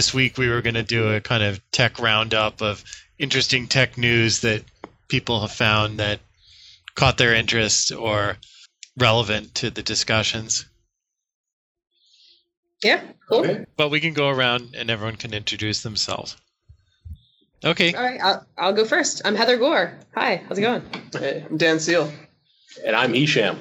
this week we were going to do a kind of tech roundup of interesting tech news that people have found that caught their interest or relevant to the discussions. Yeah, cool. Okay. But we can go around and everyone can introduce themselves. Okay. All right, I'll, I'll go first. I'm Heather Gore. Hi, how's it going? Hey, I'm Dan Seal. And I'm Hisham.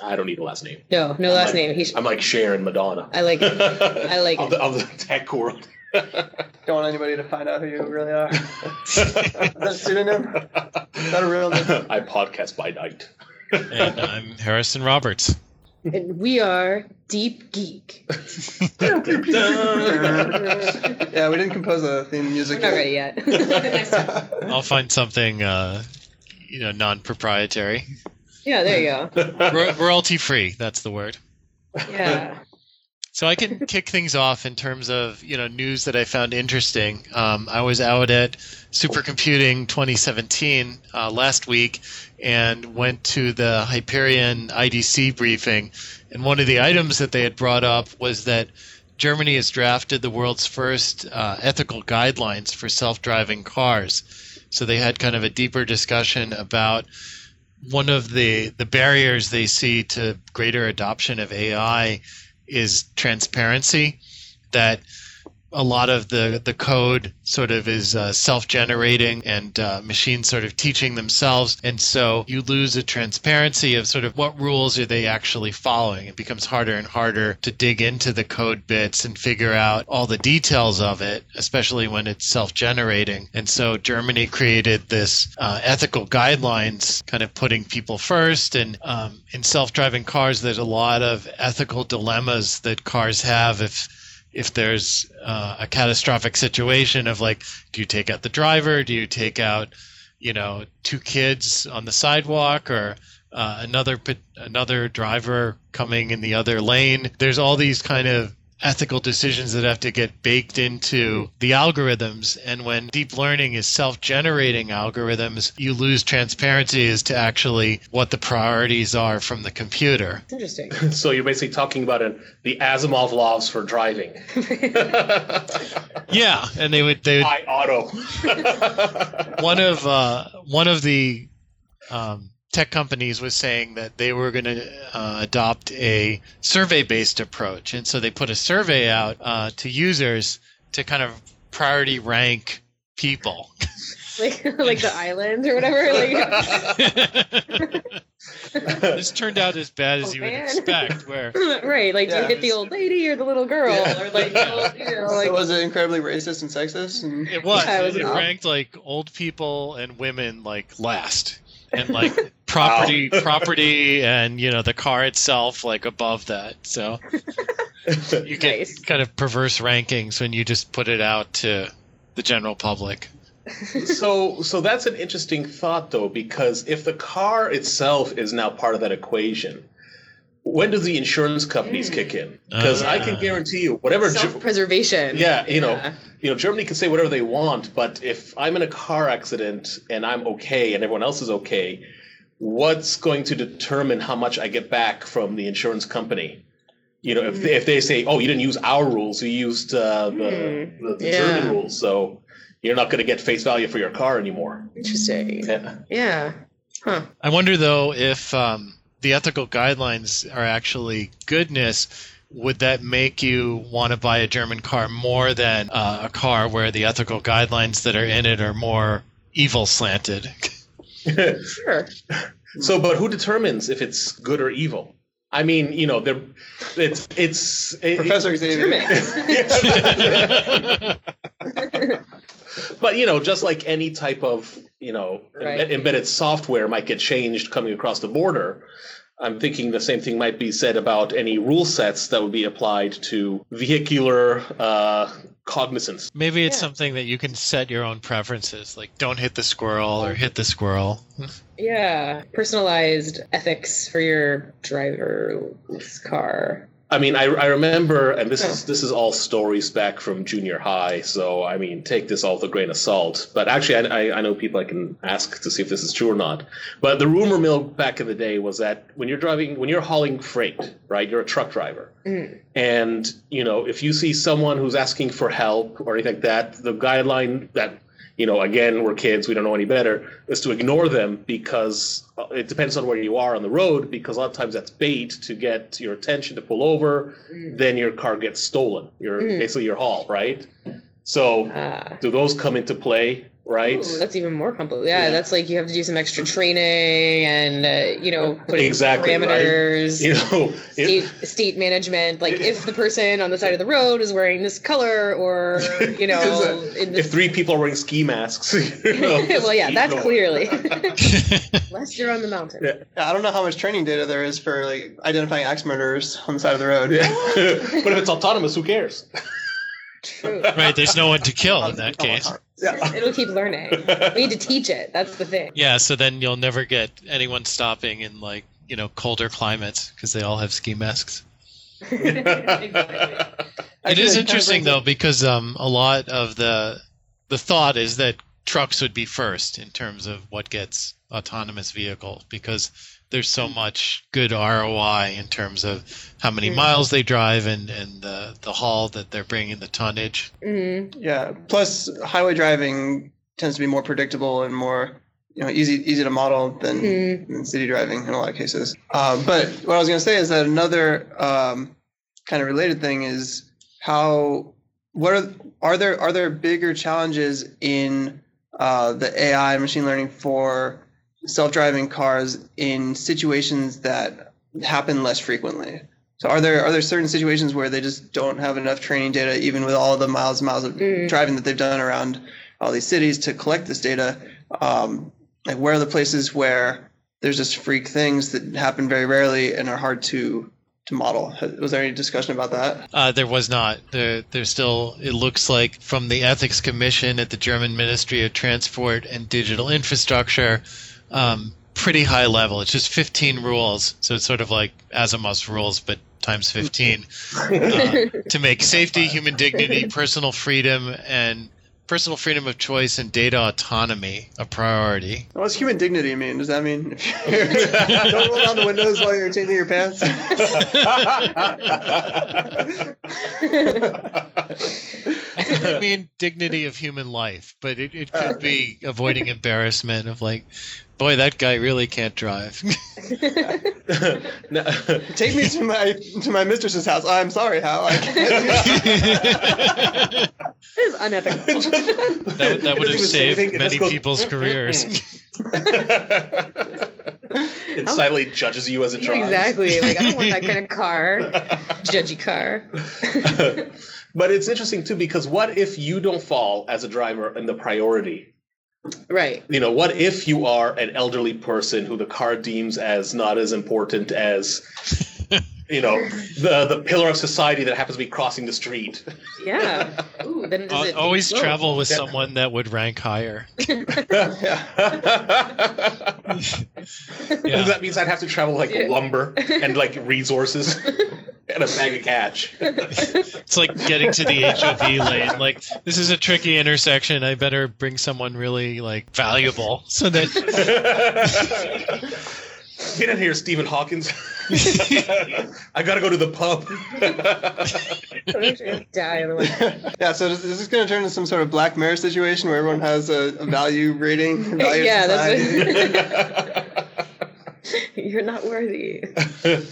I don't need a last name. No, no last I'm name. like, He's, I'm like Cher and Madonna. I like it. I like of it. the, of the tech world. Don't want anybody to find out who you really are. Is that a pseudonym? Is that a real name? I podcast by night. And I'm Harrison Roberts. and we are Deep Geek. yeah, we didn't compose a theme We're music. not ready yet. I'll find something, uh, you know, non-proprietary, Yeah, there you go. Ro- royalty free. That's the word. Yeah. So I can kick things off in terms of you know news that I found interesting. Um, I was out at Supercomputing 2017 uh, last week and went to the Hyperion IDC briefing, and one of the items that they had brought up was that Germany has drafted the world's first uh, ethical guidelines for self-driving cars. So they had kind of a deeper discussion about one of the the barriers they see to greater adoption of AI is transparency that a lot of the, the code sort of is uh, self-generating and uh, machines sort of teaching themselves. And so you lose a transparency of sort of what rules are they actually following. It becomes harder and harder to dig into the code bits and figure out all the details of it especially when it's self-generating. And so germany created this uh, ethical guidelines kind of putting people first. And um, in self-driving cars there's a lot of ethical dilemmas that cars have if if there's uh, a catastrophic situation of like, do you take out the driver? Do you take out, you know, two kids on the sidewalk or uh, another another driver coming in the other lane? There's all these kind of ethical decisions that have to get baked into the algorithms and when deep learning is self-generating algorithms you lose transparency as to actually what the priorities are from the computer Interesting. so you're basically talking about an, the Asimov laws for driving. yeah and they would they would I auto. one of uh, one of the um, tech companies was saying that they were going to uh, adopt a survey-based approach, and so they put a survey out uh, to users to kind of priority rank people. like like the island or whatever. Like this turned out as bad as Oh, you would expect. Where right, like do Yeah. you hit the old lady or the little girl Yeah. or like, old- you know, so was it incredibly racist and sexist? And it was, Yeah, it was it, ranked like old people and women like last, and like property, property, and you know the car itself like above that. So. you get Nice. kind of perverse rankings when you just put it out to the general public. so so that's an interesting thought though because if the car itself is now part of that equation when do the insurance companies kick in because i can Ah. guarantee you whatever Ge- self-preservation. yeah you know Yeah. you know germany can say whatever they want but if i'm in a car accident and i'm okay and everyone else is okay what's going to determine how much i get back from the insurance company you know if they, if they say oh you didn't use our rules you used uh, the, the, the Yeah. german rules so you're not going to get face value for your car anymore Interesting. yeah. Yeah. Huh. I wonder though if um, the ethical guidelines are actually goodness. Would that make you want to buy a German car more than uh, a car where the ethical guidelines that are in it are more evil slanted? Sure. So, but who determines if it's good or evil? I mean, you know, they're, it's it's it- Professor Xavier. but you know, just like any type of you know Right. embe- embedded software might get changed coming across the border. I'm thinking the same thing might be said about any rule sets that would be applied to vehicular uh, cognizance. Maybe it's Yeah. something that you can set your own preferences, like don't hit the squirrel or hit the squirrel. Yeah. Personalized ethics for your driver's car. I mean, I, I remember, and this is this is all stories back from junior high. So I mean, take this all with a grain of salt. But actually, I, I, I know people I can ask to see if this is true or not. But the rumor mill back in the day was that when you're driving, when you're hauling freight, right, you're a truck driver, mm. and you know, if you see someone who's asking for help or anything like that, the guideline that you know, again, we're kids, we don't know any better, is to ignore them because uh, it depends on where you are on the road, because a lot of times that's bait to get your attention to pull over, then your car gets stolen. Your basically your haul, right? So Ah. do those come into play, right? Ooh, that's even more complicated. Yeah, Yeah. that's like you have to do some extra training and uh, you know put in Exactly, right. parameters. you know, it- State, state management, like if the person on the side of the road is wearing this color, or you know, in if three people are wearing ski masks, you know, well, yeah, that's going. clearly unless you're on the mountain. Yeah. Yeah, I don't know how much training data there is for like identifying axe murderers on the side of the road. Yeah. but if it's autonomous, who cares? True. right, there's no one to kill in that case. Yeah. It'll keep learning. We need to teach it. That's the thing. Yeah, so then you'll never get anyone stopping in like you know colder climates because they all have ski masks. exactly. It is interesting though because um, a lot of the the thought is that trucks would be first in terms of what gets autonomous vehicles because there's so much good ROI in terms of how many Mm. miles they drive and and the the haul that they're bringing the tonnage. Mhm. Yeah. Plus, highway driving tends to be more predictable and more, you know, easy easy to model than, Mhm. than city driving in a lot of cases. Um, but what I was going to say is that another um, kind of related thing is how what are are there are there bigger challenges in uh, the AI machine learning for self-driving cars in situations that happen less frequently? So are there are there certain situations where they just don't have enough training data, even with all the miles and miles of Mm. driving that they've done around all these cities to collect this data? Um, like where are the places where there's just freak things that happen very rarely and are hard to to model? Was there any discussion about that? Uh, there was not. There, there's still. It looks like from the ethics commission at the German Ministry of Transport and Digital Infrastructure, um, pretty high level. It's just 15 rules, so it's sort of like Asimov's rules, but times 15 uh, to make safety, human dignity, personal freedom, and personal freedom of choice and data autonomy a priority. What does human dignity mean? Does that mean don't roll down the windows while you're changing your pants? I mean, dignity of human life, but it, it could be avoiding embarrassment of like, boy, that guy really can't drive. No. Take me to my to my mistress's house. I'm sorry, Hal. I can't do that. Unethical. that, that would have saved even say anything, it many people's careers. it silently judges you as it drives. exactly. Like I don't want that kind of car, judgy car. But it's interesting too because what if you don't fall as a driver in the priority? Right. You know, what if you are an elderly person who the car deems as not as important as you know the the pillar of society that happens to be crossing the street? Yeah. Ooh, then does Al- it Always whoa. travel with Yeah. someone that would rank higher. yeah. Yeah. That means I'd have to travel like Yeah. lumber and like resources and a bag of catch. It's like getting to the HOV lane. Like this is a tricky intersection. I better bring someone really like valuable so that Get in here, Stephen Hawkins. I gotta go to the pub. I'm actually gonna die otherwise. yeah, so is is this going to turn into some sort of Black Mirror situation where everyone has a, a value rating? Value Yeah, that's society? You're not worthy.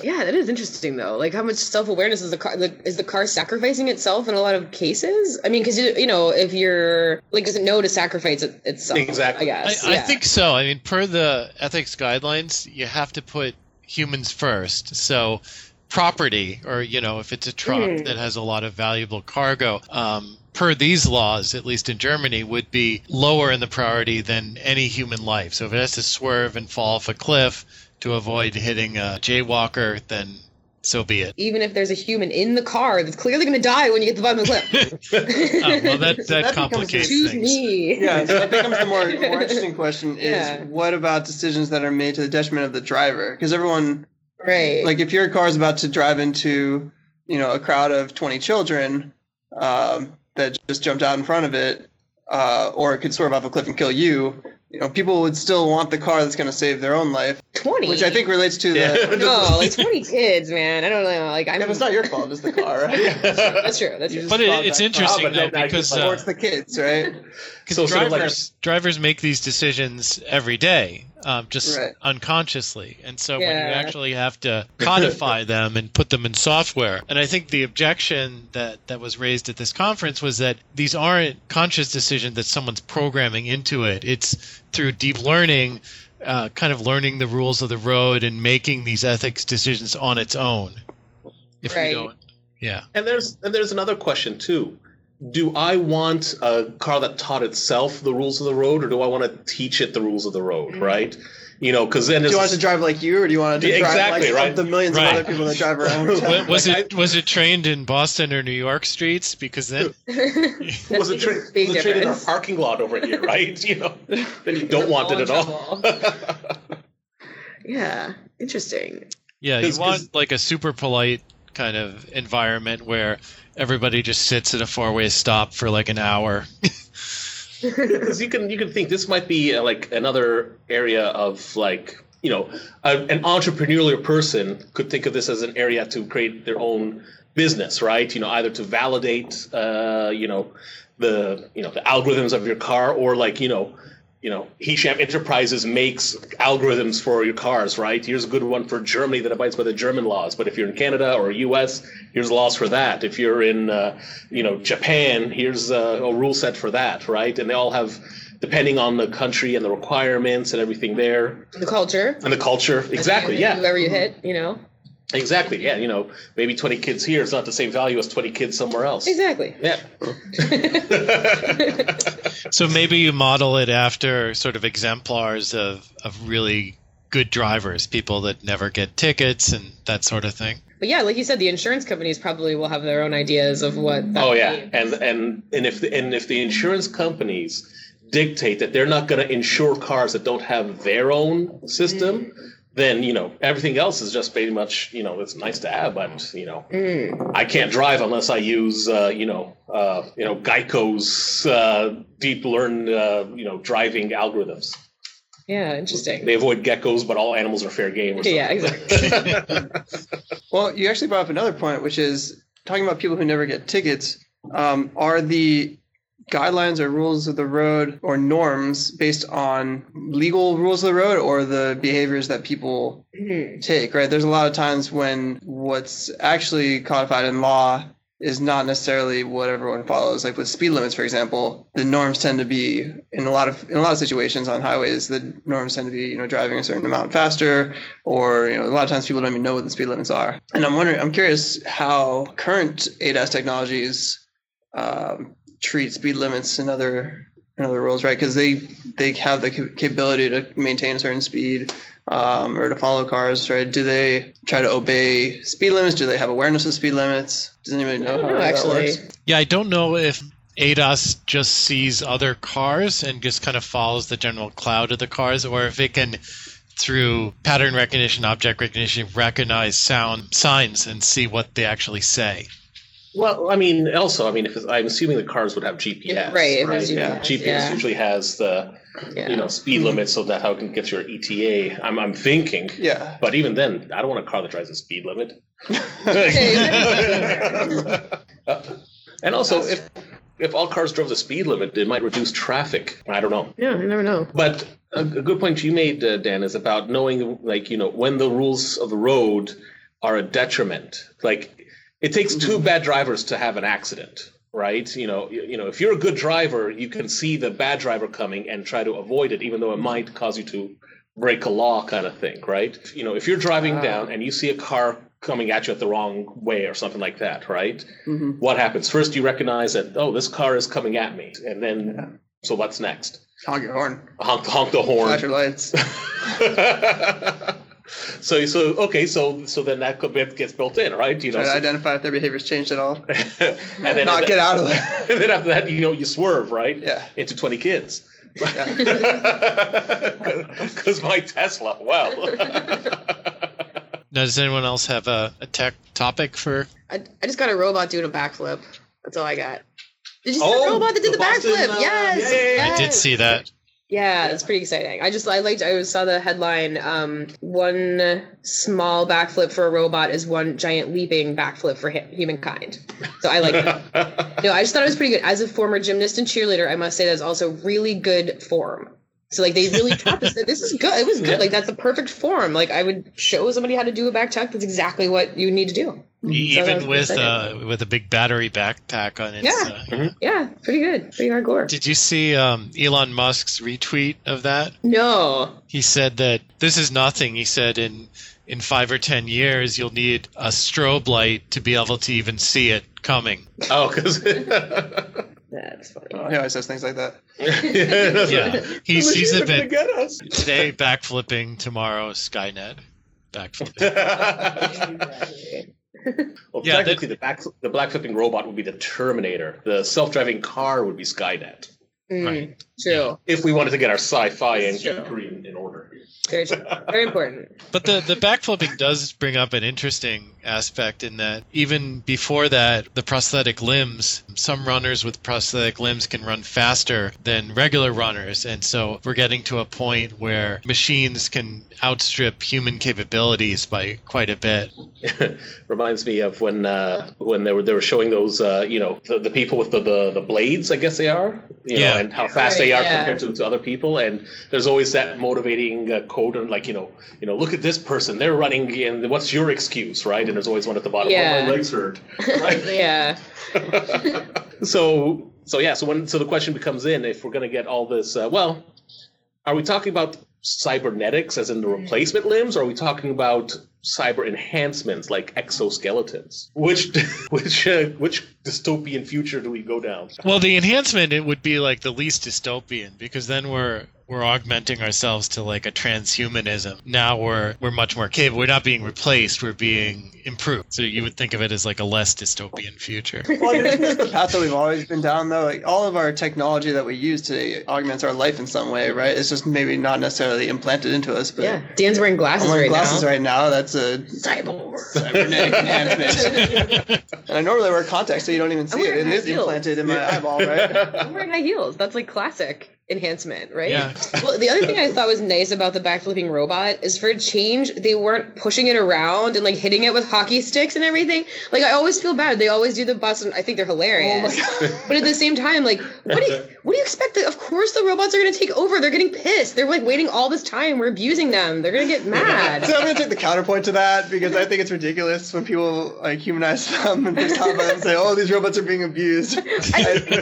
Yeah, that is interesting though. Like, how much self awareness is the car? The, is the car sacrificing itself in a lot of cases? I mean, because you, you know, if you're like, does it know to sacrifice it, itself? Exactly. I guess. I, I think so. I mean, per the ethics guidelines, you have to put humans first. So, property, or you know, if it's a truck Mm. that has a lot of valuable cargo, um, per these laws, at least in Germany, would be lower in the priority than any human life. So, if it has to swerve and fall off a cliff to avoid hitting a jaywalker, then so be it. Even if there's a human in the car that's clearly going to die when you get to the bottom of the cliff. Oh, well, that that, becomes complicates Choose things. me. Yeah, so that becomes the more, more interesting question is Yeah. what about decisions that are made to the detriment of the driver? Because everyone, Right. like if your car is about to drive into you know a crowd of 20 children um, that just jumped out in front of it, uh, or it could swerve off a cliff and kill you. You know, people would still want the car that's going to save their own life, Twenty. which I think relates to Yeah. the. no, like twenty kids, man. I don't know. Like I'm. If it's not your fault, it's the car, right? That's true. That's You true. But it, it's interesting but though because just, uh, it's the kids, right? Because So sort of like drivers drivers make these decisions every day, um, just Right. unconsciously, and so when you actually have to codify them and put them in software, and I think the objection that that was raised at this conference was that these aren't conscious decisions that someone's programming into it. It's through deep learning, uh, kind of learning the rules of the road and making these ethics decisions on its own. If Right. you don't, yeah. And there's and there's another question too. Do I want a car that taught itself the rules of the road, or do I want to teach it the rules of the road? Right? You know, because then Do it's, you want to drive like you, or do you want to drive exactly, like right. the millions Right. of other people that drive around? Wa- Was Like, it was it trained in Boston or New York streets? Because then was it tra- was it trained in our parking lot over here, right? You know, then you don't want it at all. Yeah, interesting. Yeah, you want like a super polite kind of environment where everybody just sits at a four-way stop for like an hour. Because you can you can think this might be uh, like another area of like you know a, an entrepreneurial person could think of this as an area to create their own business, right? You know, either to validate uh, you know the you know the algorithms of your car or like you know you know Hisham Enterprises makes algorithms for your cars, right? Here's a good one for Germany that abides by the German laws, but if you're in Canada or US, here's laws for that. If you're in uh, you know Japan, here's uh, a rule set for that, right? And they all have depending on the country and the requirements and everything there The culture. and the culture. Exactly, yeah. Whoever you hit, you know. Exactly, yeah. You know, maybe 20 kids here is not the same value as 20 kids somewhere else. Exactly. Yeah. so maybe you model it after sort of exemplars of of really good drivers, people that never get tickets and that sort of thing. But yeah, like you said, the insurance companies probably will have their own ideas of what. That Oh yeah, be. and and and if the, and if the insurance companies dictate that they're not going to insure cars that don't have their own system, mm-hmm. Then you know everything else is just pretty much you know it's nice to have, but you know Mm. I can't drive unless I use uh, you know uh, you know Geico's uh, deep learned uh, you know driving algorithms. Yeah, interesting. They avoid geckos, but all animals are fair game. Or something. Yeah, exactly. Well, you actually brought up another point, which is talking about people who never get tickets. Um, are the guidelines or rules of the road or norms based on legal rules of the road or the behaviors that people Mhm. take? Right. There's a lot of times when what's actually codified in law is not necessarily what everyone follows. Like with speed limits, for example, the norms tend to be in a lot of in a lot of situations on highways. The norms tend to be you know driving a certain amount faster, or you know a lot of times people don't even know what the speed limits are. And I'm wondering, I'm curious how current ADAS technologies um, treat speed limits and other and other rules, right? Because they they have the capability to maintain a certain speed um, or to follow cars, right? Do they try to obey speed limits? Do they have awareness of speed limits? Does anybody know how know, that actually. works? Yeah, I don't know if ADAS just sees other cars and just kind of follows the general cloud of the cars, or if it can, through pattern recognition, object recognition, recognize sound signs and see what they actually say. Well, I mean, also, I mean, if it's, I'm assuming the cars would have GPS, Right, right? has Yeah, GPS, GPS yeah. usually has the Yeah. you know speed limit, so that how it can get your ETA. I'm I'm thinking, Yeah. but even then, I don't want a car that drives a speed limit. and also, if if all cars drove the speed limit, it might reduce traffic. I don't know. Yeah, you never know. But a, a good point you made, uh, Dan, is about knowing, like, you know, when the rules of the road are a detriment. Like, it takes two bad drivers to have an accident, right? You know, you, you know, if you're a good driver, you can see the bad driver coming and try to avoid it, even though it might cause you to break a law, kind of thing, right? You know, if you're driving Ah. down and you see a car coming at you at the wrong way or something like that, right? hmm What happens? First, you recognize that, oh, this car is coming at me, and then, so what's next? Honk your horn. Honk, honk the horn. Flash your lights. so so okay so so then that could gets built in right you know Try to so- identify if their behavior's changed at all. and then Not get out of there. and then after that you know you swerve right Yeah. into 20 kids Yeah. because my tesla well Now, does anyone else have a, a tech topic for? I, I just got a robot doing a backflip. That's all I got. Did you see Oh, the robot that did the the, backflip? uh, yes, yeah, yeah, yeah. I did see that. Yeah, it's pretty exciting. I just I liked I saw the headline um one small backflip for a robot is one giant leaping backflip for hu- humankind. So I like that. no, I just thought it was pretty good. As a former gymnast and cheerleader, I must say that's also really good form. So like they really taught this. This is good. It was good. Yeah. Like that's the perfect form. Like I would show somebody how to do a back tuck. That's exactly what you need to do. E- So Even with exciting. uh, with a big battery backpack on it. Yeah. uh, Yeah, pretty good. Pretty hardcore. Did you see um, Elon Musk's retweet of that? No. He said that this is nothing. He said in in five or ten years you'll need a strobe light to be able to even see it coming. oh, because That's funny. He always says things like that. Yeah, he sees a bit get us. today backflipping, tomorrow Skynet backflipping. well, Yeah, technically, the back the black flipping robot would be the Terminator. The self driving car would be Skynet. Mm, Right. True. If we wanted to get our sci-fi and That's in, in order. Very true. Very important. But the the backflipping does bring up an interesting aspect in that even before that, the prosthetic limbs, some runners with prosthetic limbs can run faster than regular runners, and so we're getting to a point where machines can outstrip human capabilities by quite a bit. Reminds me of when uh, when they were they were showing those uh, you know the, the people with the, the the blades I guess they are you Yeah. know and how fast Right, they are yeah. compared to, to other people and there's always that motivating uh, quote and like you know you know look at this person they're running and what's your excuse right and there's always one at the bottom Yeah. oh, my legs hurt right yeah. so so yeah so when so the question becomes in if we're going to get all this uh, well are we talking about cybernetics as in the replacement limbs or are we talking about cyber enhancements like exoskeletons? Which which uh, which dystopian future do we go down? Well, the enhancement it would be like the least dystopian because then we're we're augmenting ourselves to like a transhumanism. Now we're we're much more capable. We're not being replaced. We're being improved. So you would think of it as like a less dystopian future. Well, isn't this the path that we've always been down, though? Like all of our technology that we use today augments our life in some way, right? It's just maybe not necessarily implanted into us. But Yeah. Dan's wearing glasses I'm wearing right glasses now. right now. That's a Cyborg. cybernetic enhancement. and I normally wear contacts, so you don't even see it. wearing high heels. implanted in my eyeball, right? I'm wearing high heels. That's like classic enhancement, right? Yeah. Well, the other thing I thought was nice about the backflipping robot is for a change, they weren't pushing it around and like hitting it with hockey sticks and everything. Like I always feel bad. They always do the bust, and I think they're hilarious. Oh but at the same time, like, what do you what do you expect? That of course the robots are going to take over. They're getting pissed. They're like waiting all this time. We're abusing them. They're going to get mad. So I'm gonna take the counterpoint to that because I think it's ridiculous when people like humanize them and just talk about and say, "Oh, these robots are being abused." it's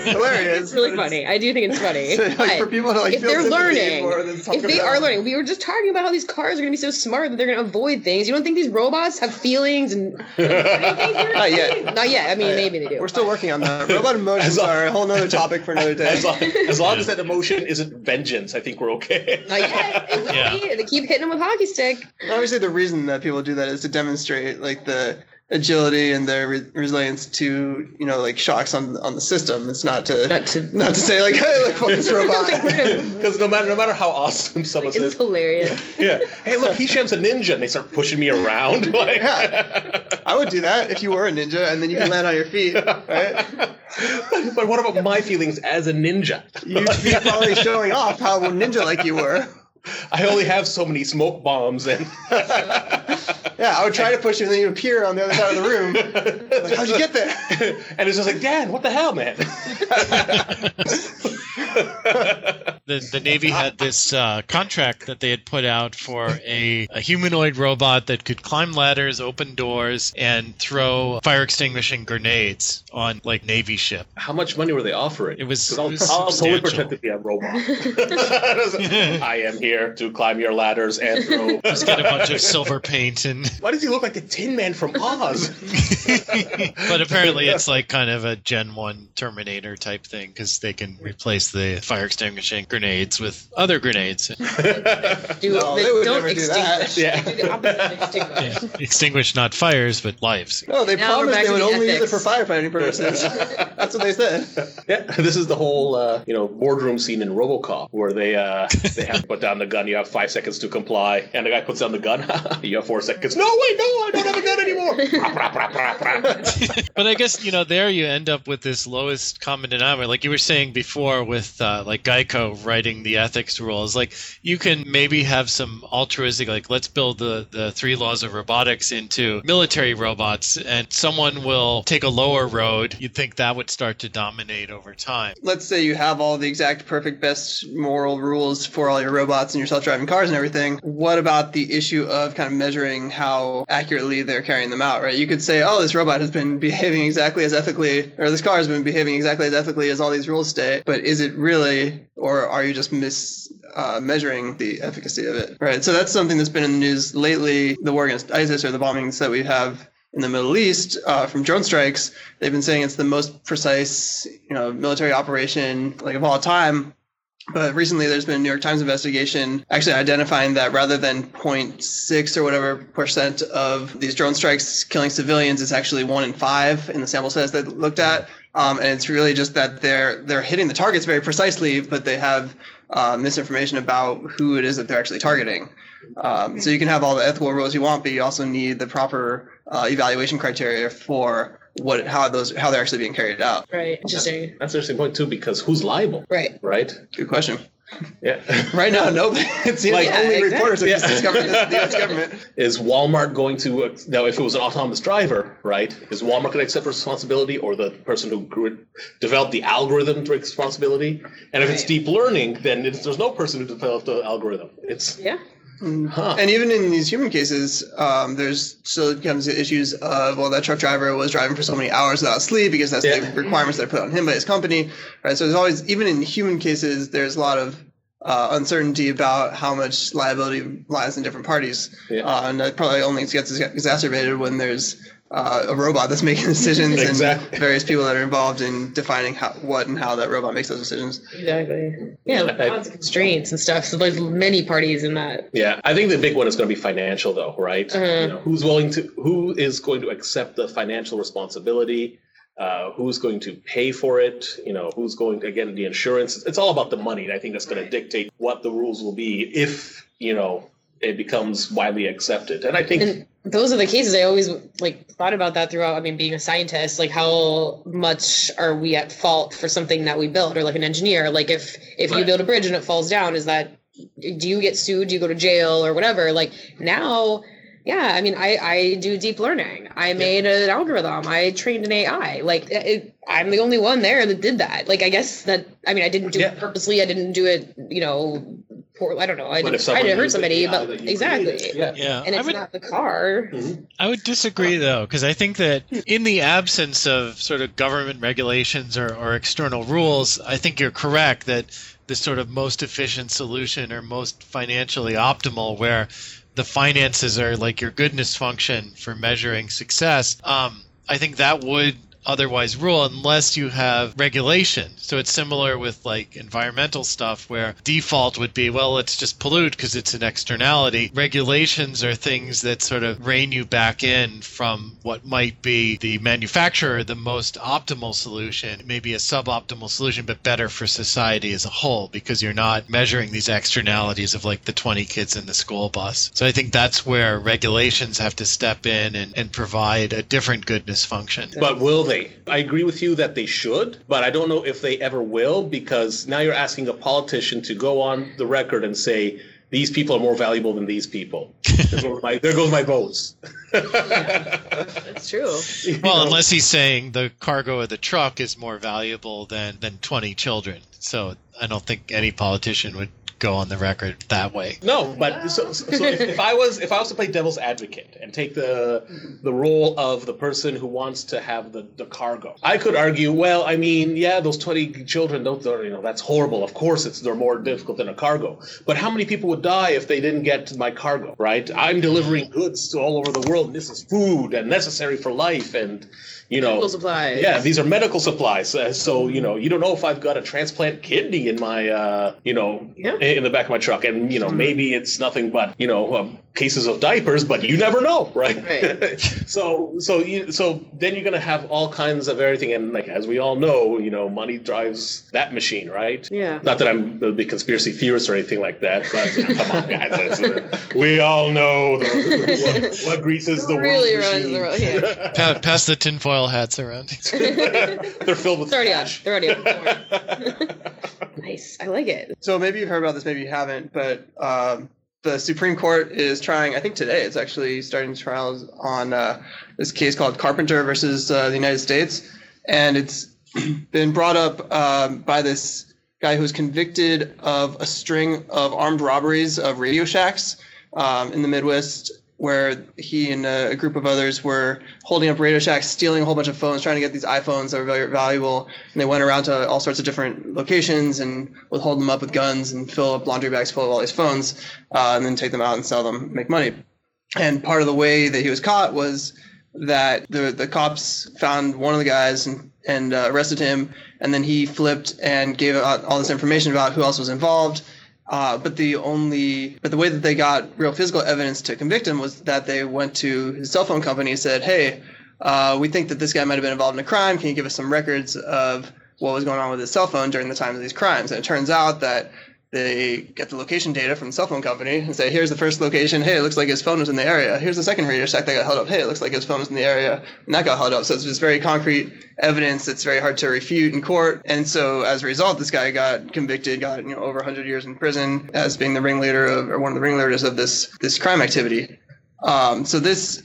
hilarious. It's really but funny. I do think it's funny. like, But for people to like if feel they're learning, for them, if they about are learning, we were just talking about how these cars are going to be so smart that they're going to avoid things. You don't think these robots have feelings and Not yet. not yet? I mean, Not yet. maybe they do. We're still working on that. Robot emotions long- are a whole nother topic for another day. as long, as, long as that emotion isn't vengeance i think we're okay Not yet. It will Yeah. be. They keep hitting them with hockey stick. Obviously, the reason that people do that is to demonstrate like the agility and their re- resilience to you know like shocks on on the system. It's not to Not to. not to say like hey look fuck this robot. because no matter no matter how awesome someone It's hilarious. yeah hey look Hisham's a ninja and they start pushing me around like Yeah. I would do that if you were a ninja and then you can land on your feet, right? but what about my feelings as a ninja You'd be probably showing off how ninja like you were. I only have so many smoke bombs and Yeah, I would try to push you and then you appear on the other side of the room. Like, how'd you get there? and it's just like Dan what the hell man the, the Navy had this uh, contract that they had put out for a, a humanoid robot that could climb ladders, open doors, and throw fire extinguishing grenades on like Navy ship. how much money were they offering It was- 'Cause I'll, I'll totally substantial. pretend to be a robot I am here to climb your ladders and throw Just get a bunch of silver paint and. why does he look like the Tin Man from Oz but apparently, it's like kind of a Gen One Terminator type thing because they can replace the fire extinguishing grenades with other grenades. Do, No, they they would don't never do that. extinguish. Yeah. They do the opposite of extinguish. Yeah. Extinguish not fires, but lives. No, they Now promised back they would the only use it for firefighting purposes. That's what they said. Yeah, this is the whole uh, you know boardroom scene in RoboCop where they uh, they have to put down the gun. You have five seconds to comply, and the guy puts down the gun. you have four seconds. No, wait, no, I don't have a gun anymore. But I guess you know there you end up with this lowest common denominator, like you were saying before, with uh, like Geico writing the ethics rules. Like you can maybe have some altruistic, like let's build the the three laws of robotics into military robots, and someone will take a lower road. You'd think that would start to dominate over time. Let's say you have all the exact perfect best moral rules for all your robots and your self-driving cars and everything. What about the issue of kind of measuring how accurately they're carrying them out, right? You could say, oh, this robot has been behaving exactly as ethically, or this car has been behaving exactly as ethically as all these rules state, but is it really, or are you just mis uh, measuring the efficacy of it, right? So that's something that's been in the news lately. The war against ISIS or the bombings that we have in the Middle East uh, from drone strikes, they've been saying it's the most precise, you know, military operation like of all time. But recently, there's been a New York Times investigation actually identifying that rather than 0.6 or whatever percent of these drone strikes killing civilians, it's actually one in five in the sample size they looked at. Um, and it's really just that they're they're hitting the targets very precisely, but they have uh, misinformation about who it is that they're actually targeting. Um, so you can have all the ethical rules you want, but you also need the proper uh, evaluation criteria for what how those how they're actually being carried out. Right. Interesting. That's an interesting point too, because who's liable, Right. right? Good question. Yeah. Right now, nobody. It's Like- only Yeah, reporters of Yeah. this government, this, the U.S. government. Is Walmart going to uh, now? If it was an autonomous driver, right? Is Walmart going to accept responsibility, or the person who grew, developed the algorithm take responsibility? And if it's deep learning, then it's, there's no person who developed the algorithm. It's Yeah. Huh. And even in these human cases, um, there's still comes issues of well, that truck driver was driving for so many hours without sleep because that's Yeah. the requirements that are put on him by his company, right? So there's always even in human cases, there's a lot of uh, uncertainty about how much liability lies in different parties, Yeah. uh, and that probably only gets exacerbated when there's uh, a robot that's making decisions Exactly. and various people that are involved in defining how, what and how that robot makes those decisions. Exactly. Yeah. Like lots of constraints and stuff. So there's many parties in that. Yeah, I think the big one is going to be financial, though, right? Uh-huh. You know, who's willing to, who is going to accept the financial responsibility? Uh, who's going to pay for it? You know, who's going to again the insurance? It's all about the money. And I think that's going to dictate what the rules will be if you know it becomes widely accepted. And I think And those are the cases I always like thought about that throughout. I mean, being a scientist, like how much are we at fault for something that we build, or like an engineer? Like if if you build a bridge and it falls down, is that do you get sued? Do you go to jail or whatever? Like now. Yeah, I mean, I, I do deep learning. I made an algorithm. I trained an AI. Like, it, I'm the only one there that did that. Like, I guess that, I mean, I didn't do Yeah. it purposely. I didn't do it, you know, poor. I don't know. I didn't if try someone to hurt somebody, but exactly. created, yeah. Yeah, And it's would not the car. I would disagree though, because I think that in the absence of sort of government regulations or, or external rules, I think you're correct that the sort of most efficient solution or most financially optimal, where the finances are like your goodness function for measuring success, um, I think that would otherwise rule unless you have regulation. So it's similar with like environmental stuff where default would be, well, let's just pollute because it's an externality. Regulations are things that sort of rein you back in from what might be the manufacturer, the most optimal solution, maybe a suboptimal solution, but better for society as a whole because you're not measuring these externalities of like the 20 kids in the school bus. So I think that's where regulations have to step in and, and provide a different goodness function. But will they? I agree with you that they should, but I don't know if they ever will because now you're asking a politician to go on the record and say these people are more valuable than these people. there, goes my, there goes my votes. That's true. Well, know? unless he's saying the cargo of the truck is more valuable than, than 20 children. So I don't think any politician would go on the record that way. No, but so, so if, if I was if I was to play devil's advocate and take the the role of the person who wants to have the, the cargo, I could argue, well, I mean, yeah, those twenty children, don't you know, that's horrible. Of course, it's they're more difficult than a cargo. But how many people would die if they didn't get my cargo? Right? I'm delivering goods to all over the world. And this is food and necessary for life, and you know, Medical supplies. yeah, these are medical supplies. Uh, so you know, you don't know if I've got a transplant kidney in my, uh, you know, Yeah. in the back of my truck, and you know, maybe it's nothing but you know, um, cases of diapers, but you never know, right? Right. so, so, you, so then you're gonna have all kinds of everything, and like as we all know, you know, money drives that machine, right? Yeah. Not that I'm a big conspiracy theorist or anything like that, but come on, guys, that's, we all know the, what, what greases the Really world's runs the machine. world, Pa- pass the tinfoil hats around. They're filled with It's already on. They're already on. nice. I like it. So maybe you've heard about this, maybe you haven't, but um, the Supreme Court is trying. I think today it's actually starting trials on uh, this case called Carpenter versus uh, the United States, and it's been brought up um, by this guy who's convicted of a string of armed robberies of Radio Shacks um, in the Midwest. Where he and a group of others were holding up Radio Shacks, stealing a whole bunch of phones, trying to get these iPhones that were very valuable. And they went around to all sorts of different locations and would hold them up with guns and fill up laundry bags full of all these phones, uh, and then take them out and sell them, make money. And part of the way that he was caught was that the the cops found one of the guys and and uh, arrested him, and then he flipped and gave out all this information about who else was involved. Uh, but the only, but the way that they got real physical evidence to convict him was that they went to his cell phone company and said, "Hey, uh, we think that this guy might have been involved in a crime. Can you give us some records of what was going on with his cell phone during the time of these crimes?" And it turns out that they get the location data from the cell phone company and say, here's the first location. Hey, it looks like his phone was in the area. Here's the second radio shack that got held up. Hey, it looks like his phone was in the area. And that got held up. So it's just very concrete evidence that's very hard to refute in court. And so as a result, this guy got convicted, got you know over 100 years in prison as being the ringleader of, or one of the ringleaders of this this crime activity. Um, so this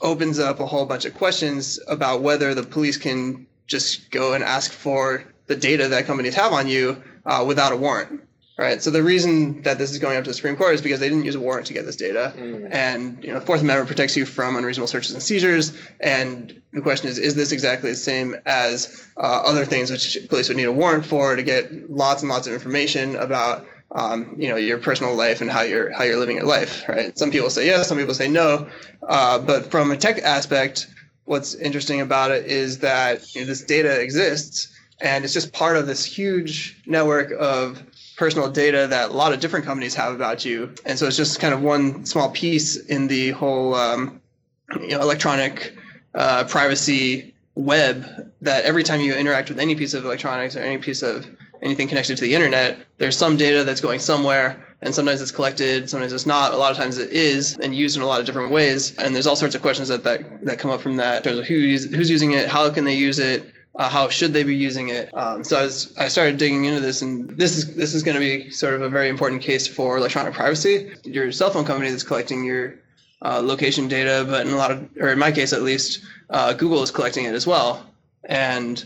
opens up a whole bunch of questions about whether the police can just go and ask for the data that companies have on you uh, without a warrant. Right. So the reason that this is going up to the Supreme Court is because they didn't use a warrant to get this data, and you know, the Fourth Amendment protects you from unreasonable searches and seizures. And the question is, is this exactly the same as uh, other things which police would need a warrant for to get lots and lots of information about, um, you know, your personal life and how you're how you're living your life? Right. Some people say yes, some people say no. Uh, but from a tech aspect, what's interesting about it is that you know, this data exists, and it's just part of this huge network of personal data that a lot of different companies have about you. And so it's just kind of one small piece in the whole um, you know, electronic uh, privacy web that every time you interact with any piece of electronics or any piece of anything connected to the internet, there's some data that's going somewhere. And sometimes it's collected, sometimes it's not. A lot of times it is and used in a lot of different ways. And there's all sorts of questions that, that, that come up from that in terms of who's, who's using it, how can they use it, uh, how should they be using it? Um, so I, was, I started digging into this, and this is this is going to be sort of a very important case for electronic privacy. Your cell phone company that's collecting your uh, location data, but in a lot of, or in my case at least, uh, Google is collecting it as well. And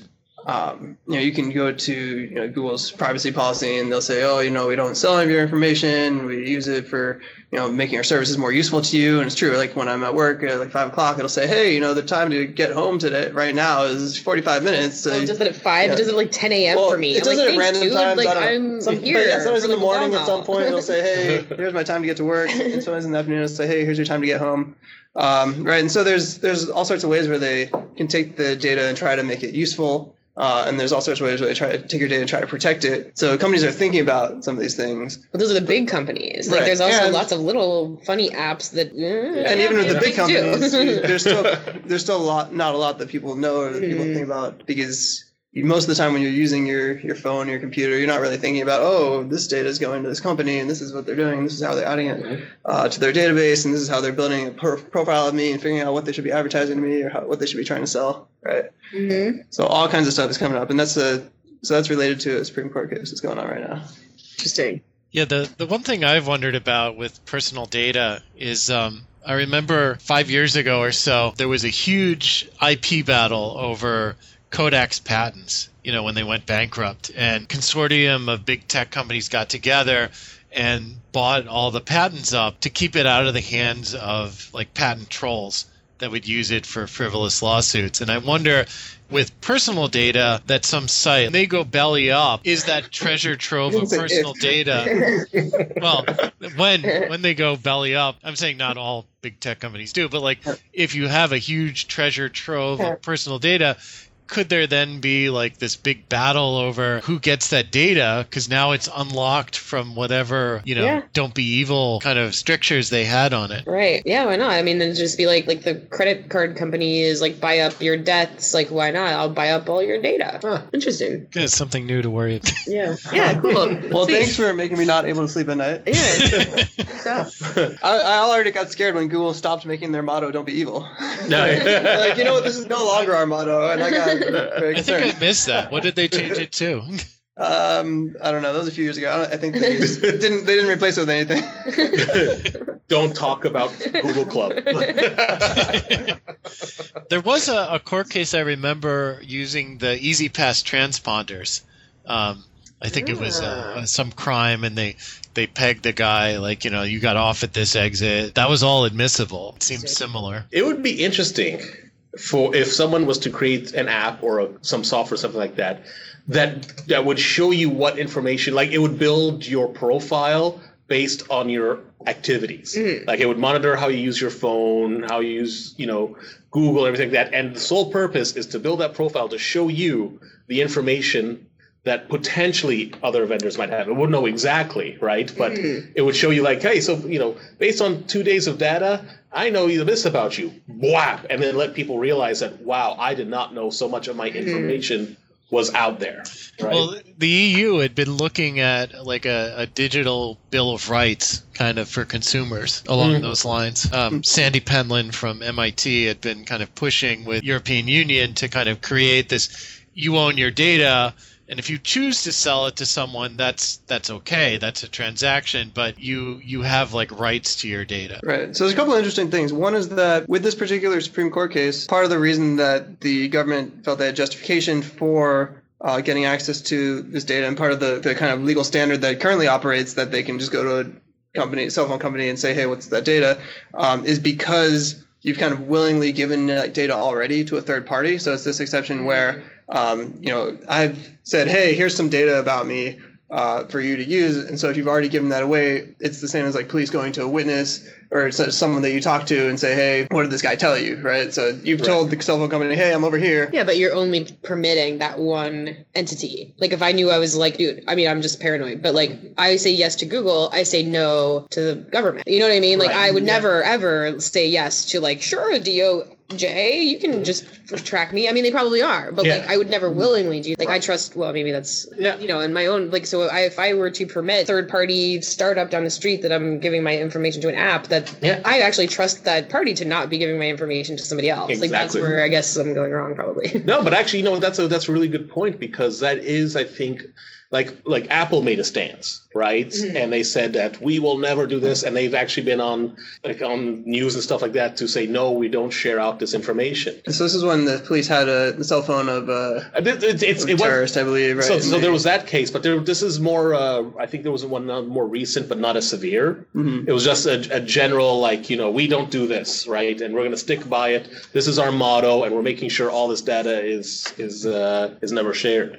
um, you know, you can go to you know, Google's privacy policy, and they'll say, "Oh, you know, we don't sell any of your information. We use it for you know making our services more useful to you." And it's true. Like when I'm at work at like five o'clock, it'll say, "Hey, you know, the time to get home today right now is 45 minutes." So Oh, it does it at five. Yeah. It does it like 10 a.m. well, for me. It does like, it at "Thanks, random dude. times. Like I know. Some, here. yeah, sometimes in the morning at some point it'll say, "Hey, here's my time to get to work." And sometimes in the afternoon it'll say, "Hey, here's your time to get home." Um, right, and so there's there's all sorts of ways where they can take the data and try to make it useful. Uh, and there's all sorts of ways where they try to take your data and try to protect it. So companies are thinking about some of these things. But those are the big companies. Like Right. there's also And- lots of little funny apps that. eh, and even with the big companies, there's still there's still a lot, not a lot that people know or that people Mhm. think about because most of the time when you're using your your phone, your computer, you're not really thinking about oh this data is going to this company and this is what they're doing, this is how they're adding it uh, to their database, and this is how they're building a per- profile of me and figuring out what they should be advertising to me or how, what they should be trying to sell, right? Mhm. So all kinds of stuff is coming up, and that's a so that's related to a Supreme Court case that's going on right now. Interesting. Yeah, the, the one thing I've wondered about with personal data is um, I remember five years ago or so, there was a huge IP battle over Kodak's patents, you know, when they went bankrupt. And consortium of big tech companies got together and bought all the patents up to keep it out of the hands of like patent trolls. that would use it for frivolous lawsuits. And I wonder with personal data that some site they go belly up is that treasure trove of personal data well when when they go belly up i'm saying not all big tech companies do but like if you have a huge treasure trove of personal data could there then be like this big battle over who gets that data because now it's unlocked from whatever you know Yeah. don't be evil kind of strictures they had on it Right. Yeah, why not? I mean, then just be like, like the credit card company is like, buy up your debts. Like, why not? I'll buy up all your data. Huh. Interesting. it's something new to worry about Yeah. Yeah, cool. Well, Sweet. thanks for making me not able to sleep at night. Yeah. So, I, I already got scared when Google stopped making their motto "Don't be evil." No. like, you know what? This is no longer our motto, and I got very i think i missed that what did they change it to Um, I don't know. That was a few years ago. I, don't, I think they just didn't. They didn't replace it with anything. Don't talk about Google Club. There was a, a court case I remember using the E-ZPass transponders. Um, I think it was uh, some crime, and they they pegged the guy like you know you got off at this exit. That was all admissible. It seems similar. It would be interesting for if someone was to create an app or a, some software, something like that, that that would show you what information, like it would build your profile based on your activities. Mm. Like it would monitor how you use your phone, how you use, you know, Google, everything like that. And the sole purpose is to build that profile to show you the information that potentially other vendors might have. It wouldn't know exactly, right? But hmm. it would show you like, hey, so you know, based on two days of data, I know this about you. Whap! And then let people realize that, wow, I did not know so much of my hmm. information was out there. Right? Well, the EU had been looking at like a, a digital bill of rights kind of for consumers along hmm. those lines. Um, Sandy Pentland from MIT had been kind of pushing with European Union to kind of create this you own your data and if you choose to sell it to someone that's that's okay that's a transaction but you you have like rights to your data Right. So there's a couple of interesting things. One is that with this particular Supreme Court case, part of the reason that the government felt they had justification for uh, getting access to this data, and part of the, the kind of legal standard that currently operates that they can just go to a company, cell phone company, and say, "Hey, what's that data?" Um, is because you've kind of willingly given that data already to a third party. So it's this exception where um, you know I've said, "Hey, here's some data about me." uh, for you to use. And so if you've already given that away, it's the same as like police going to a witness or it's uh, someone that you talk to and say, hey, what did this guy tell you? Right. So you've told the cell phone company, hey, I'm over here. yeah, but you're only permitting that one entity. Like, if I knew I was like, dude, I mean, I'm just paranoid, but like, I say yes to Google, I say no to the government. You know what I mean? Like, Right, I would yeah. never ever say yes to like, sure, DOJ, you can just track me. I mean, they probably are, but like, I would never willingly do. Like, I trust. Well, maybe that's Yeah. you know, in my own like. So, I, if I were to permit third party startup down the street that I'm giving my information to an app, that Yeah. I actually trust that party to not be giving my information to somebody else. Exactly. Like, that's where I guess I'm going wrong, probably. No, but actually, you know, that's a that's a really good point because that is, I think, like like Apple made a stance, right? And they said that we will never do this, and they've actually been on like on news and stuff like that to say no, we don't share out this information. So this is when the police had a cell phone of uh, Uh, It, it, it's a it was, terrorist, I believe. Right. so, so they- there was that case, but there, this is more. Uh, I think there was one uh, more recent, but not as severe. It was just a, a general, like you know, we don't do this, right? And we're going to stick by it. This is our motto, and we're making sure all this data is is uh, is never shared.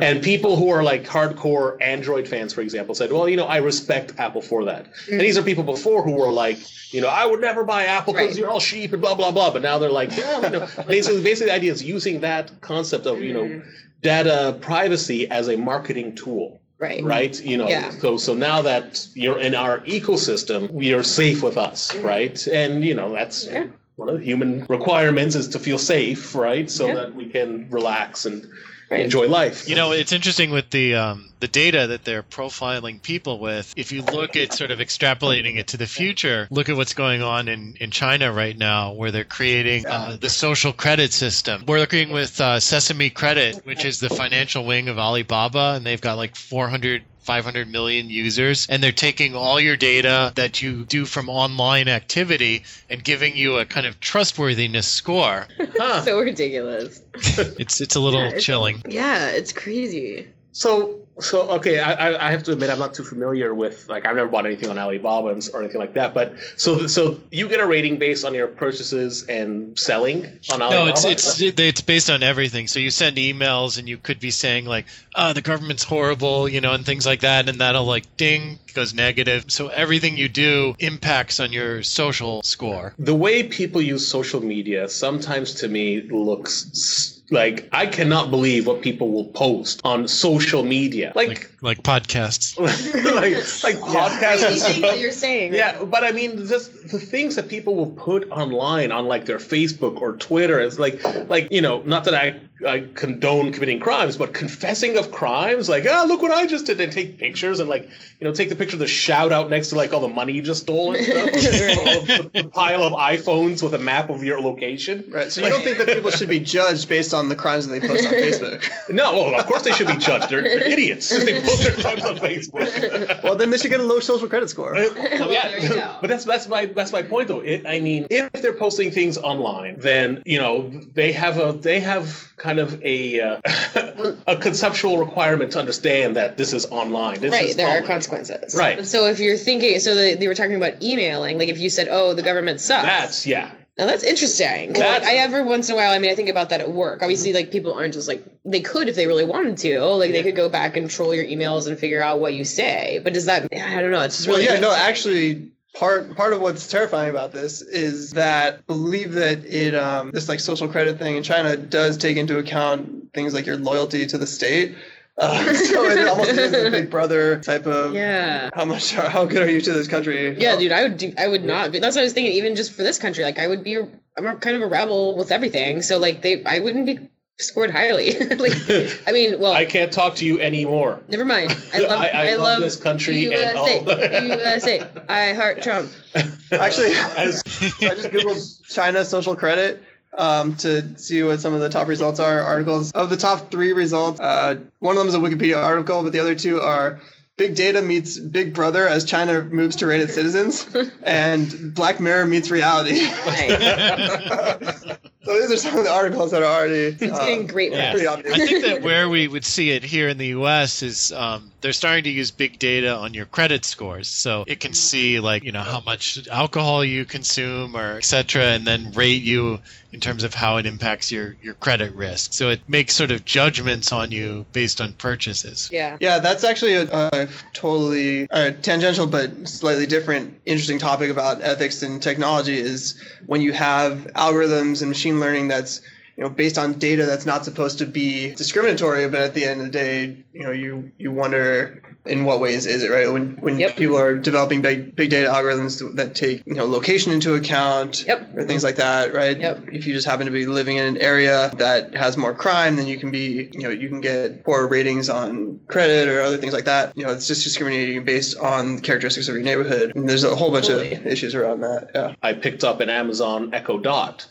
And people who are like hardcore Android fans, for example, said, "Well, you know, I respect Apple for that." And these are people before who were like, you know, I would never buy Apple because Right. you're all sheep and blah blah blah. But now they're like, yeah, you know, basically, basically, the idea is using that concept of you know mm-hmm. data privacy as a marketing tool right. right you know Yeah. so so now that you're in our ecosystem you're safe with us mm-hmm. right and you know that's Yeah. one of the human requirements is to feel safe right so Yeah. that we can relax and Right. enjoy life You know, it's interesting with the um, the data that they're profiling people with. If you look at sort of extrapolating it to the future, look at what's going on in, in China right now, where they're creating uh, the social credit system. We're looking with uh, Sesame Credit, which is the financial wing of Alibaba, and they've got like 400 500 million users and they're taking all your data that you do from online activity and giving you a kind of trustworthiness score Huh. So ridiculous. it's it's a little Yeah, it's- chilling Yeah, it's crazy. So, so okay, I, I- have to admit I'm not too familiar with like I've never bought anything on Alibaba or anything like that. But so so you get a rating based on your purchases and selling on Alibaba. No, it's it's it's based on everything. So you send emails, and you could be saying like, "Ah, the government's horrible," you know, and things like that, and that'll like ding goes negative. So everything you do impacts on your social score. the way people use social media sometimes to me looks like I cannot believe what people will post on social media, like Like like podcasts. like like podcasts and Anything that you're saying. Yeah, but I mean, just the things that people will put online on like their Facebook or Twitter. It's like, like you know, not that I, I condone committing crimes, but confessing of crimes. Like, ah, look what I just did, and take pictures and like, you know, take the picture of the shout out next to like all the money you just stole and stuff. the, the pile of iPhones with a map of your location. Right. So you don't think that people should be judged based on the crimes that they post on Facebook? No, well, of course they should be judged. They're, they're idiots. They post their crimes on Facebook. Well, then they should get a low social credit score. Well, Well, yeah, there you go. but that's that's my that's my point though. It, I mean, if they're posting things online, then you know they have a they have kind of a uh, a conceptual requirement to understand that this is online. This Right, is there are consequences. Right. So if you're thinking, so they, they were talking about emailing, like if you said, "Oh, the government sucks," That's yeah. now that's interesting. That's- like, I every once in a while, I mean, I think about that at work. Obviously, like people aren't just like they could if they really wanted to. Like they could go back and troll your emails and figure out what you say. But does that? I don't know. It's just Well, really yeah, no, actually, part part of what's terrifying about this is that believe that it um, this like social credit thing in China does take into account things like your loyalty to the state. Uh, so it almost is a big brother type of Yeah. how much how good are you to this country? Yeah, dude, I would do. I would not. Be, that's what I was thinking. Even just for this country, like I would be. a- I'm a, kind of a rebel with everything. So like they, I wouldn't be scored highly. like, I mean, well, I can't talk to you anymore. never mind. I love. I- I I, love love this country and USA. all- USA. I heart Trump. Actually, As- I just googled China social credit um, to see what some of the top results are. Articles of the top three results. Uh, one of them is a Wikipedia article, but the other two are Big Data meets Big Brother as China moves to rate its citizens, and Black Mirror meets reality. Nice. so these are some of the articles that are already It's uh, getting great. Yeah. pretty obvious. I think that where we would see it here in the U.S. is um, they're starting to use big data on your credit scores, so it can see like you know how much alcohol you consume or etc., and then rate you in terms of how it impacts your your credit risk. So it makes sort of judgments on you based on purchases. Yeah. Yeah, that's actually a, a totally uh, tangential but slightly different, interesting topic about ethics and technology is when you have algorithms and machine learning that's you know based on data that's not supposed to be discriminatory, but at the end of the day, you know you you wonder in what ways is it right when when Yep. people are developing big big data algorithms that take you know location into account Yep. or things like that, right? Yep. If you just happen to be living in an area that has more crime, then you can be, you know, you can get poor ratings on credit or other things like that. You know, it's just discriminating based on the characteristics of your neighborhood. And there's a whole bunch Totally. of issues around that. Yeah. I picked up an Amazon Echo Dot.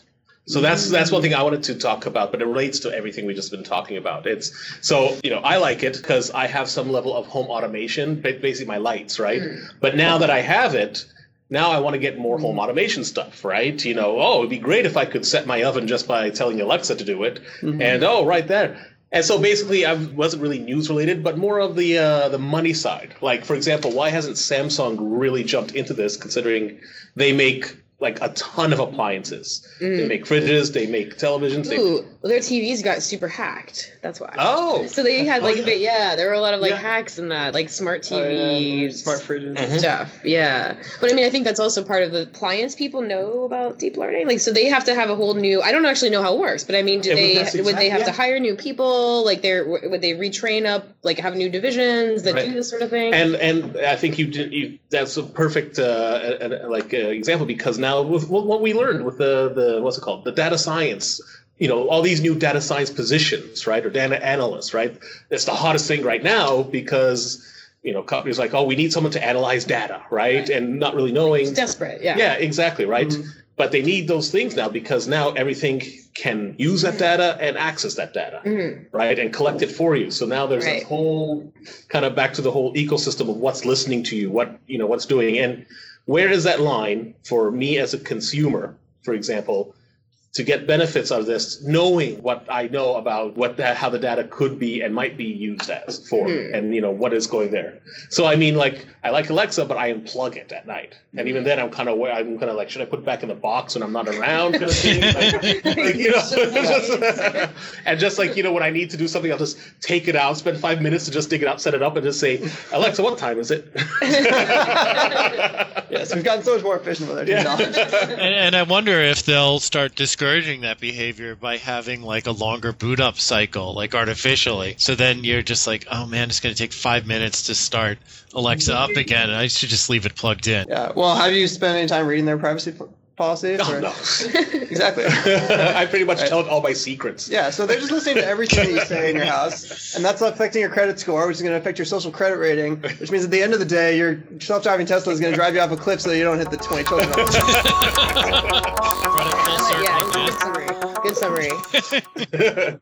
So that's that's one thing I mm. wanted to talk about, but it relates to everything we've just been talking about. It's so you know I like it because I have some level of home automation, basically my lights, right? Mm. But now that I have it, now I want to get more home mm. automation stuff, right? You know, oh, it'd be great if I could set my oven just by telling Alexa to do it, mm-hmm. and oh, right there. And so basically, I wasn't really news related, but more of the uh, the money side. Like, for example, why hasn't Samsung really jumped into this? Considering they make like a ton of appliances. They mm. make fridges, they make televisions. They, Ooh, well, their TVs got super hacked. That's why. oh, So they had like, Oh, yeah. yeah, there were a lot of like Yeah. hacks in that, like smart Oh, yeah. TVs, Smart fridges. Mhm. stuff. Yeah, but I mean, I think that's also part of the appliance people know about deep learning. Like, so they have to have a whole new. I don't actually know how it works, but I mean, do Yeah, they that's would they exact- have to hire new people? Like, they're would they retrain up? Like, have new divisions that Right. do this sort of thing? and and I think you did. You, that's a perfect uh, like uh, example because now with what what we learned with the the what's it called the data science. You know all these new data science positions, right, or data analysts, right? It's the hottest thing right now because you know companies like, oh, we need someone to analyze data, right, and not really knowing it's desperate. Yeah. Yeah, exactly, right? Mhm. But they need those things now because now everything can use that data and access that data, Mhm. right? And collect it for you. So now there's Right. a whole kind of back to the whole ecosystem of what's listening to you, what you know, what's doing, and where is that line for me as a consumer, for example, to get benefits out of this, knowing what I know about what the, how the data could be and might be used as for, Hmm. and you know what is going there. So I mean, like I like Alexa, but I unplug it at night, and even then I'm kind of I'm kind of like, should I put it back in the box when I'm not around, kind of thing, like, like, you know, just- and just like you know when I need to do something, I'll just take it out, spend five minutes to just dig it out, set it up, and just say, Alexa, what time is it? Yes, we've gotten so much more efficient with our Yeah. technology. And, and I wonder if they'll start discouraging that behavior by having like a longer boot up cycle, like artificially. So then you're just like, oh man, it's going to take five minutes to start Alexa up again. I should just leave it plugged in. Yeah. Well, have you spent any time reading their privacy p- Oh, or- no. Exactly. I pretty much tell it all my secrets. Yeah, so they're just listening to everything that you say in your house, and that's affecting your credit score, which is going to affect your social credit rating, which means at the end of the day, your self-driving Tesla is going to drive you off a cliff so you don't hit the 20 children. Brought it full circle yeah, good summary. Good summary.